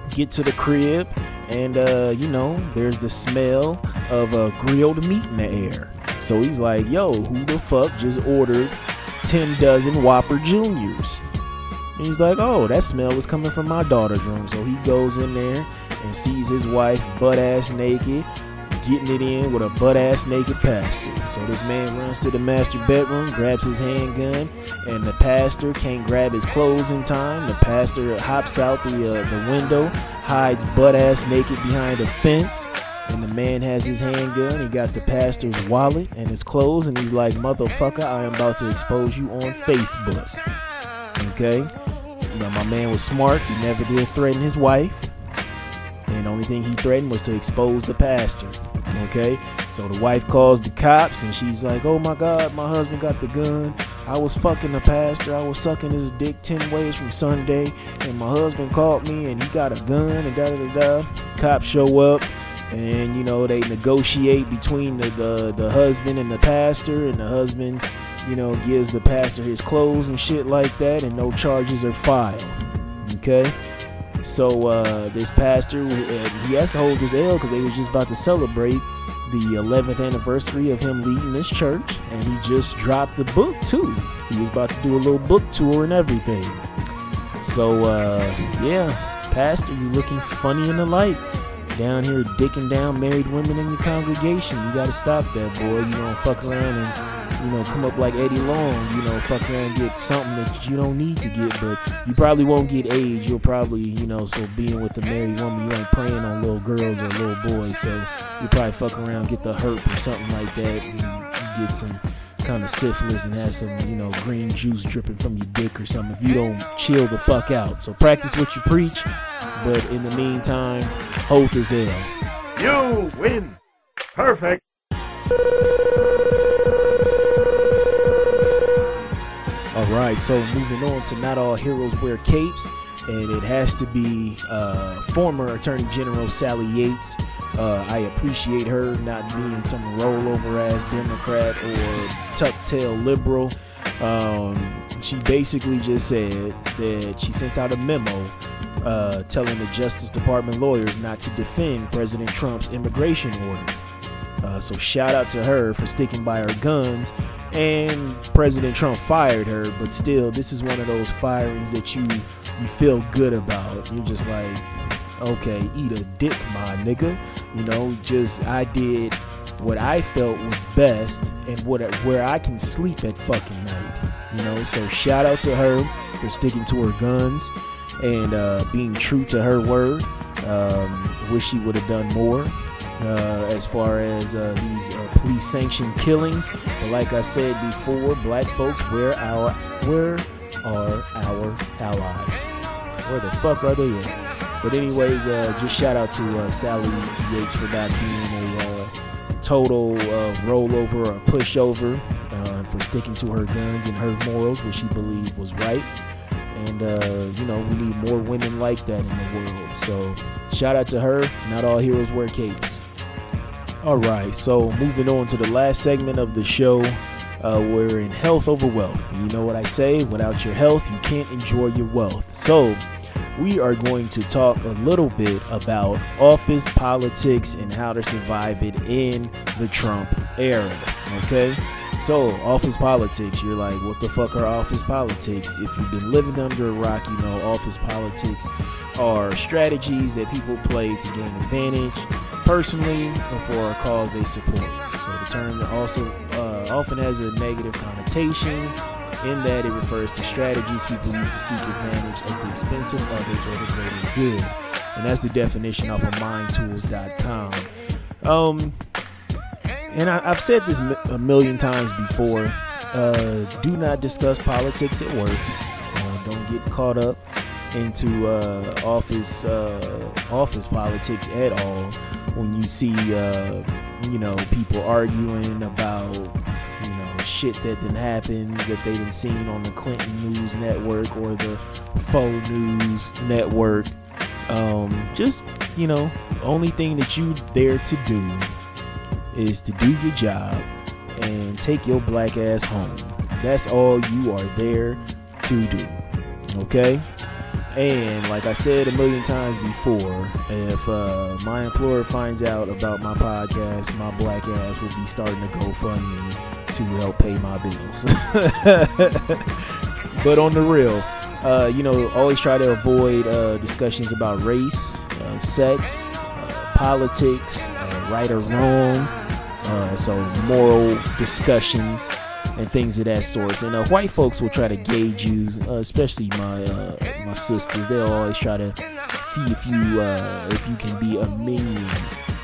Speaker 1: get to the crib. And, uh, you know, there's the smell of uh, grilled meat in the air. So he's like, yo, who the fuck just ordered 10 dozen Whopper Juniors? And he's like, oh, that smell was coming from my daughter's room. So he goes in there and sees his wife butt ass naked, getting it in with a butt ass naked pastor. So this man runs to the master bedroom, grabs his handgun, and the pastor can't grab his clothes in time. The pastor hops out the uh, the window, hides butt ass naked behind a fence, and the man has his handgun. He got the pastor's wallet and his clothes, and he's like, "Motherfucker, I am about to expose you on Facebook." Okay, now my man was smart. He never did threaten his wife, and the only thing he threatened was to expose the pastor. Okay, so the wife calls the cops, and she's like, "Oh my God, my husband got the gun. I was fucking the pastor. I was sucking his dick ten ways from Sunday, and my husband called me, and he got a gun, and da da da da." Cops show up and you know they negotiate between the, the, the husband and the pastor and the husband you know gives the pastor his clothes and shit like that and no charges are filed okay so uh, this pastor he has to hold his L because they was just about to celebrate the 11th anniversary of him leading this church and he just dropped the book too he was about to do a little book tour and everything So, uh, yeah, Pastor, you looking funny in the light. Down here dicking down married women in your congregation. You gotta stop that, boy. You don't fuck around and, you know, come up like Eddie Long, you know, fuck around get something that you don't need to get, but you probably won't get AIDS. You'll probably, you know, so being with a married woman, you ain't preying on little girls or little boys, so you probably fuck around, get the herp or something like that, and get some kind of syphilis and have some, you know, green juice dripping from your dick or something if you don't chill the fuck out. So practice what you preach, but in the meantime, hold as hell.
Speaker 4: You win. Perfect.
Speaker 1: All right, so moving on to Not All Heroes Wear Capes, and it has to be uh, former Attorney General Sally Yates. Uh, I appreciate her not being some rollover ass Democrat or tuck tail liberal. Um, she basically just said that she sent out a memo uh, telling the Justice Department lawyers not to defend President Trump's immigration order. Uh, so shout out to her for sticking by her guns. And President Trump fired her, but still, this is one of those firings that you you feel good about. You're just like, okay, eat a dick, my nigga. You know, just I did what I felt was best and what where I can sleep at fucking night. You know, so shout out to her for sticking to her guns and uh, being true to her word. Um, wish she would have done more uh, as far as uh, these uh, police sanctioned killings. But like I said before, black folks, where our where are our allies? Where the fuck are they at? But anyways, uh, just shout out to uh, Sally Yates for not being a uh, total rollover or pushover, for sticking to her guns and her morals, which she believed was right. And, you know, we need more women like that in the world. So, shout out to her. Not all heroes wear capes. All right, so moving on to the last segment of the show. Uh, we're in health over wealth. You know what I say? Without your health, you can't enjoy your wealth. So, we are going to talk a little bit about office politics and how to survive it in the Trump era. Okay? So, office politics, you're like, what the fuck are office politics? If you've been living under a rock, you know office politics are strategies that people play to gain advantage personally or for a cause they support. So, the term also uh, often has a negative connotation in that it refers to strategies people use to seek advantage at the expense of others or the greater good. And that's the definition off of mindtools.com. Um, and I, have said this a million times before. Uh, do not discuss politics at work. Uh, don't get caught up into uh, office uh, office politics at all. When you see, uh, you know, people arguing about, you know, shit that didn't happen that they didn't seen on the Clinton News Network or the Faux News Network. Um, just, you know, only thing that you dare to do is to do your job and take your black ass home. That's all you are there to do. Okay? And like I said a million times before, if uh, my employer finds out about my podcast, my black ass will be starting to GoFundMe to help pay my bills. (laughs) but on the real, uh, you know, always try to avoid uh, discussions about race, uh, sex, uh, politics, uh, right or wrong, so moral discussions and things of that sort. And uh, white folks will try to gauge you, uh, especially my uh, my sisters. They'll always try to see if you uh, if you can be a minion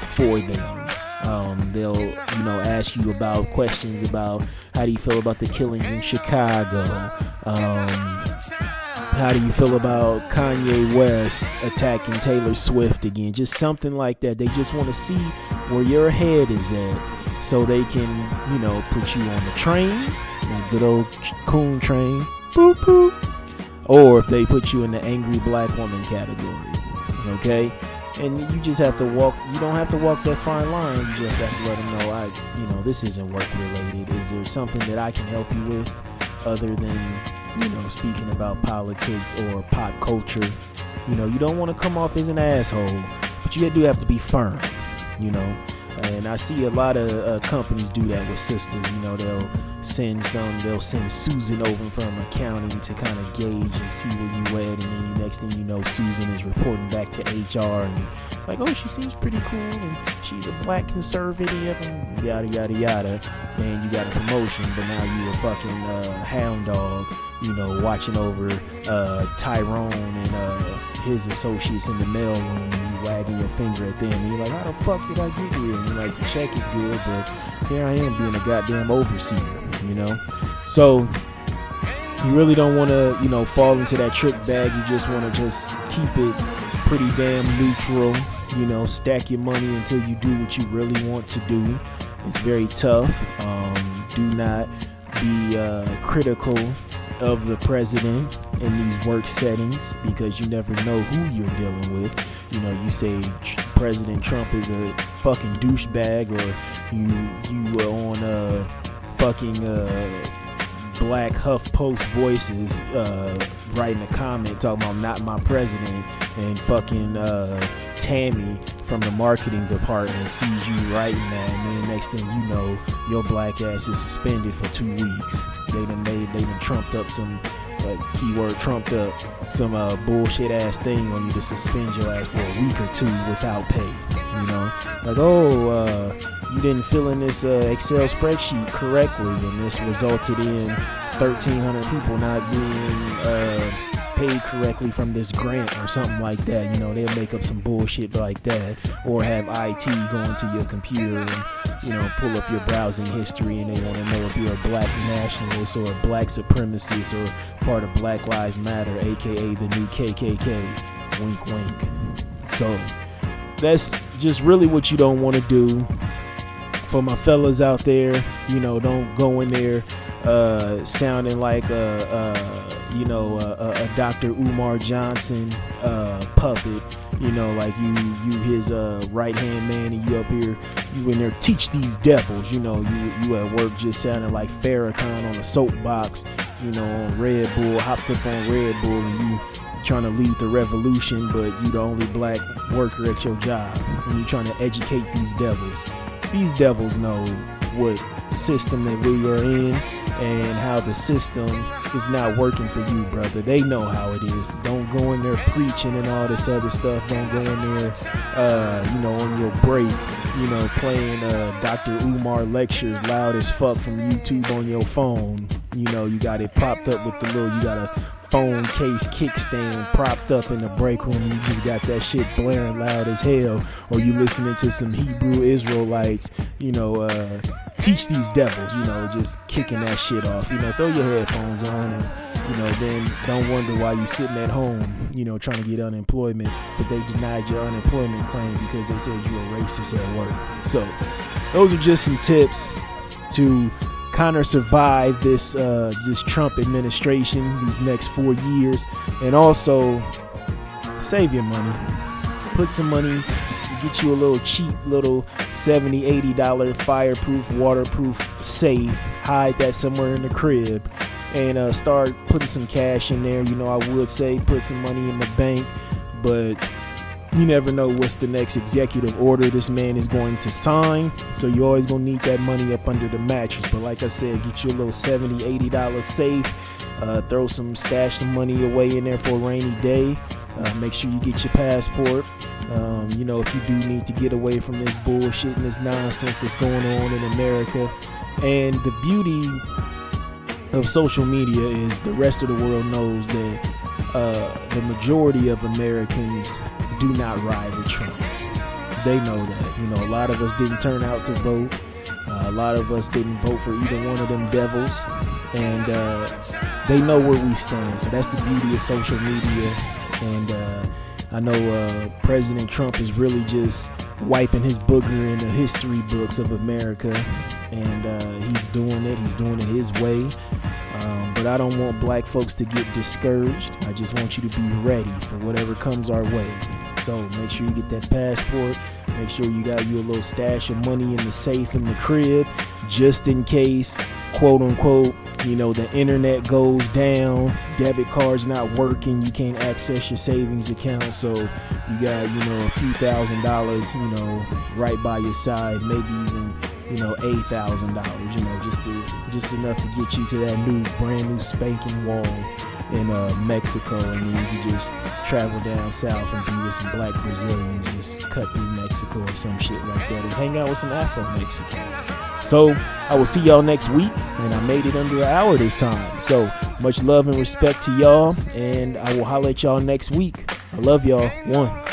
Speaker 1: for them. Um, they'll you know ask you about questions about how do you feel about the killings in Chicago. Um, how do you feel about Kanye West attacking Taylor Swift again? Just something like that. They just want to see where your head is at so they can, you know, put you on the train, that good old coon train, boop boop. Or if they put you in the angry black woman category, okay? And you just have to walk, you don't have to walk that fine line. You just have to let them know, I, you know, this isn't work related. Is there something that I can help you with other than you know, speaking about politics or pop culture. You know, you don't want to come off as an asshole, but you do have to be firm. You know, And I see a lot of uh, companies do that with sisters. You know, they'll send some, they'll send Susan over from accounting to kind of gauge and see where you at. And then next thing you know, Susan is reporting back to HR and like, oh, she seems pretty cool and she's a black conservative and yada yada yada. And you got a promotion, but now you a fucking uh, hound dog. You know, watching over uh, Tyrone and uh, his associates in the mailroom, and you wagging your finger at them, and you're like, how the fuck did I get here? And you're like, the check is good, but here I am being a goddamn overseer, you know? So, you really don't want to, you know, fall into that trick bag. You just want to just keep it pretty damn neutral, you know, stack your money until you do what you really want to do. It's very tough. Um, do not be uh, critical of the president in these work settings because you never know who you're dealing with. You know, you say President Trump is a fucking douchebag, or you you are on a fucking uh, black HuffPost voices uh, writing a comment talking about not my president, and fucking uh, Tammy from the marketing department sees you writing that, and then next thing you know, your black ass is suspended for two weeks. They done made, they done trumped up some uh, keyword trumped up some uh, bullshit ass thing on you to suspend your ass for a week or two without pay. You know, like oh, uh, you didn't fill in this uh, Excel spreadsheet correctly, and this resulted in 1,300 people not being uh, paid correctly from this grant or something like that. You know, they'll make up some bullshit like that, or have IT go into your computer and you know pull up your browsing history, and they want to know if you're a black nationalist or a black supremacist or part of Black Lives Matter, aka the new KKK. Wink, wink. So that's just really what you don't want to do. For my fellas out there, you know, don't go in there uh, sounding like a, a you know a, a, Dr. Umar Johnson uh, puppet. You know, like you you his uh, right hand man, and you up here, you in there teach these devils. You know, you you at work just sounding like Farrakhan on a soapbox. You know, on Red Bull, hopped up on Red Bull, and you trying to lead the revolution, but you the only black worker at your job, and you trying to educate these devils. These devils know what system that we are in and how the system is not working for you, brother. They know how it is. Don't go in there preaching and all this other stuff. Don't go in there, uh, you know, on your break, you know, playing uh, Dr. Umar lectures loud as fuck from YouTube on your phone. You know, you got it propped up with the little, you got a phone case kickstand propped up in the break room. You just got that shit blaring loud as hell. Or you listening to some Hebrew Israelites, you know, uh, teach these devils, you know, just kicking that shit off. You know, throw your headphones on and, you know, then don't wonder why you sitting at home, you know, trying to get unemployment, but they denied your unemployment claim because they said you were racist at work. So, those are just some tips to of survive this uh, this Trump administration these next four years, and also save your money. Put some money, get you a little cheap little 70 80 dollar fireproof, waterproof safe. Hide that somewhere in the crib, and uh, start putting some cash in there. You know, I would say put some money in the bank, but you never know what's the next executive order this man is going to sign. So you always gonna need that money up under the mattress. But like I said, get your little 70 80 dollars safe. Uh, throw some stash some money away in there for a rainy day. Uh, make sure you get your passport. Um, you know, if you do need to get away from this bullshit and this nonsense that's going on in America. And the beauty of social media is the rest of the world knows that uh, the majority of Americans do not ride with Trump. They know that. You know, a lot of us didn't turn out to vote. Uh, a lot of us didn't vote for either one of them devils. And uh, they know where we stand. So that's the beauty of social media. And uh, I know uh, President Trump is really just wiping his booger in the history books of America. And uh, he's doing it, he's doing it his way. Um, but I don't want black folks to get discouraged. I just want you to be ready for whatever comes our way. So make sure you get that passport. Make sure you got you a little stash of money in the safe in the crib, just in case, quote unquote, you know the internet goes down, debit cards not working, you can't access your savings account, so you got you know a few thousand dollars, you know, right by your side, maybe even you know eight thousand dollars, you know, just enough to get you to that new brand new spanking wall in uh, Mexico, and then you can just travel down south and be with some black Brazilians, just cut through Mexico or some shit like that, and hang out with some Afro Mexicans. So I will see y'all next week, and I made it under an hour this time. So much love and respect to y'all, and I will holler at y'all next week. I love y'all. One.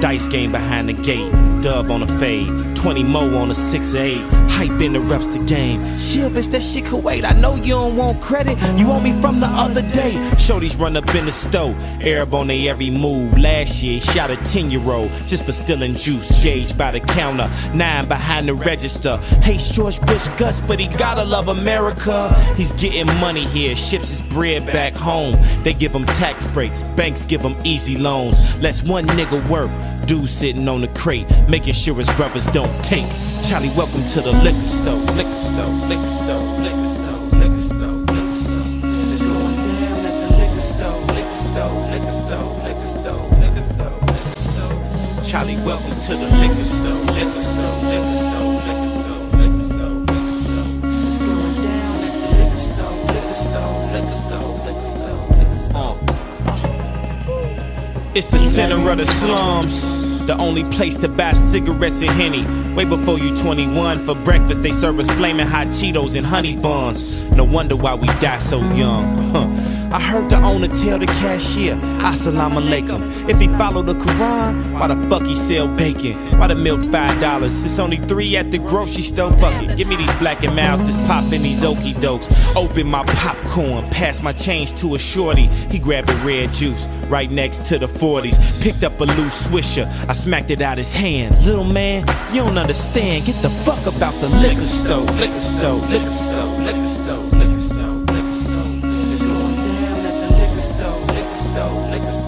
Speaker 5: Dice game behind the gate. Dub on a fade. 20 mo on a 6 8. Hype interrupts the game. Chill, bitch, that shit could wait. I know you don't want credit. You want me from the other day. Shorties run up in the stove. Arab on they every move. Last year, shot a 10 year old just for stealing juice. Gauged by the counter. Nine behind the register. Hates George Bush guts, but he gotta love America. He's getting money here. Ships his bread back home. They give him tax breaks. Banks give him easy loans. Lets one nigga work. Dude sitting on the crate, making sure his brothers don't take. Charlie, welcome to the liquor store. Liquor store, liquor store, liquor store, liquor store, liquor store. It's going down at the liquor store, liquor store, liquor store, liquor store, liquor store, liquor store. Charlie, welcome to the liquor store, liquor store, liquor store, liquor store, liquor store, liquor store. It's going down at the liquor store, liquor store, liquor store, liquor store, liquor store. It's the center of the slums. The only place to buy cigarettes and Henny. Way before you 21. For breakfast, they serve us flaming hot Cheetos and honey buns. No wonder why we die so young. Huh. I heard the owner tell the cashier, Assalamu alaikum. If he follow the Quran, why the fuck he sell bacon? Why the milk five dollars? It's only three at the grocery store. Fuck it, give me these black and mouth, just pop in these okey dokes. Open my popcorn, pass my change to a shorty. He grabbed a red juice right next to the 40s. Picked up a loose swisher, I smacked it out his hand. Little man, you don't understand. Get the fuck about the liquor store, liquor store, liquor store, liquor store, liquor store,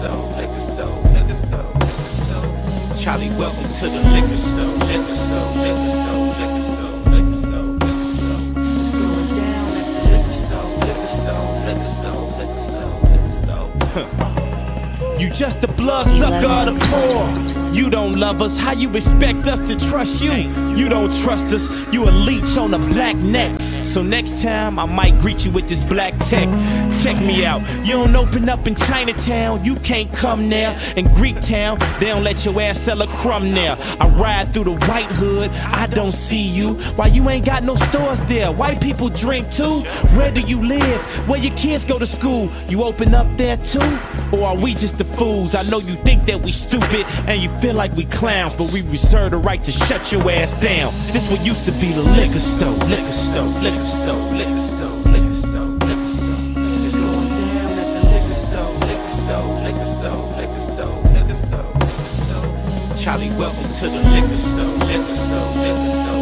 Speaker 5: store, liquor store, liquor store, liquor store. Charlie, welcome to the liquor store, liquor store, liquor store, liquor store, liquor store, liquor store. It's going down at the liquor store, liquor store, liquor store, liquor store, liquor store. You just a blood sucker of the poor. You don't love us, how you expect us to trust you? You don't trust us, you a leech on a black neck. So next time I might greet you with this black tech. Check me out, you don't open up in Chinatown, you can't come there. In Greek town, they don't let your ass sell a crumb there. I ride through the white hood, I don't see you. Why you ain't got no stores there? White people drink too. Where do you live? Where your kids go to school? You open up there too? Or are we just the fools? I know you think that we stupid and you feel like we clowns, but we reserve the right to shut your ass down. This what used to be the liquor store, liquor store, liquor store, liquor store, liquor store, liquor store. It's going down at the liquor store, liquor store, liquor store, liquor store, liquor store, liquor store. Charlie, welcome to the liquor store, liquor store, liquor store.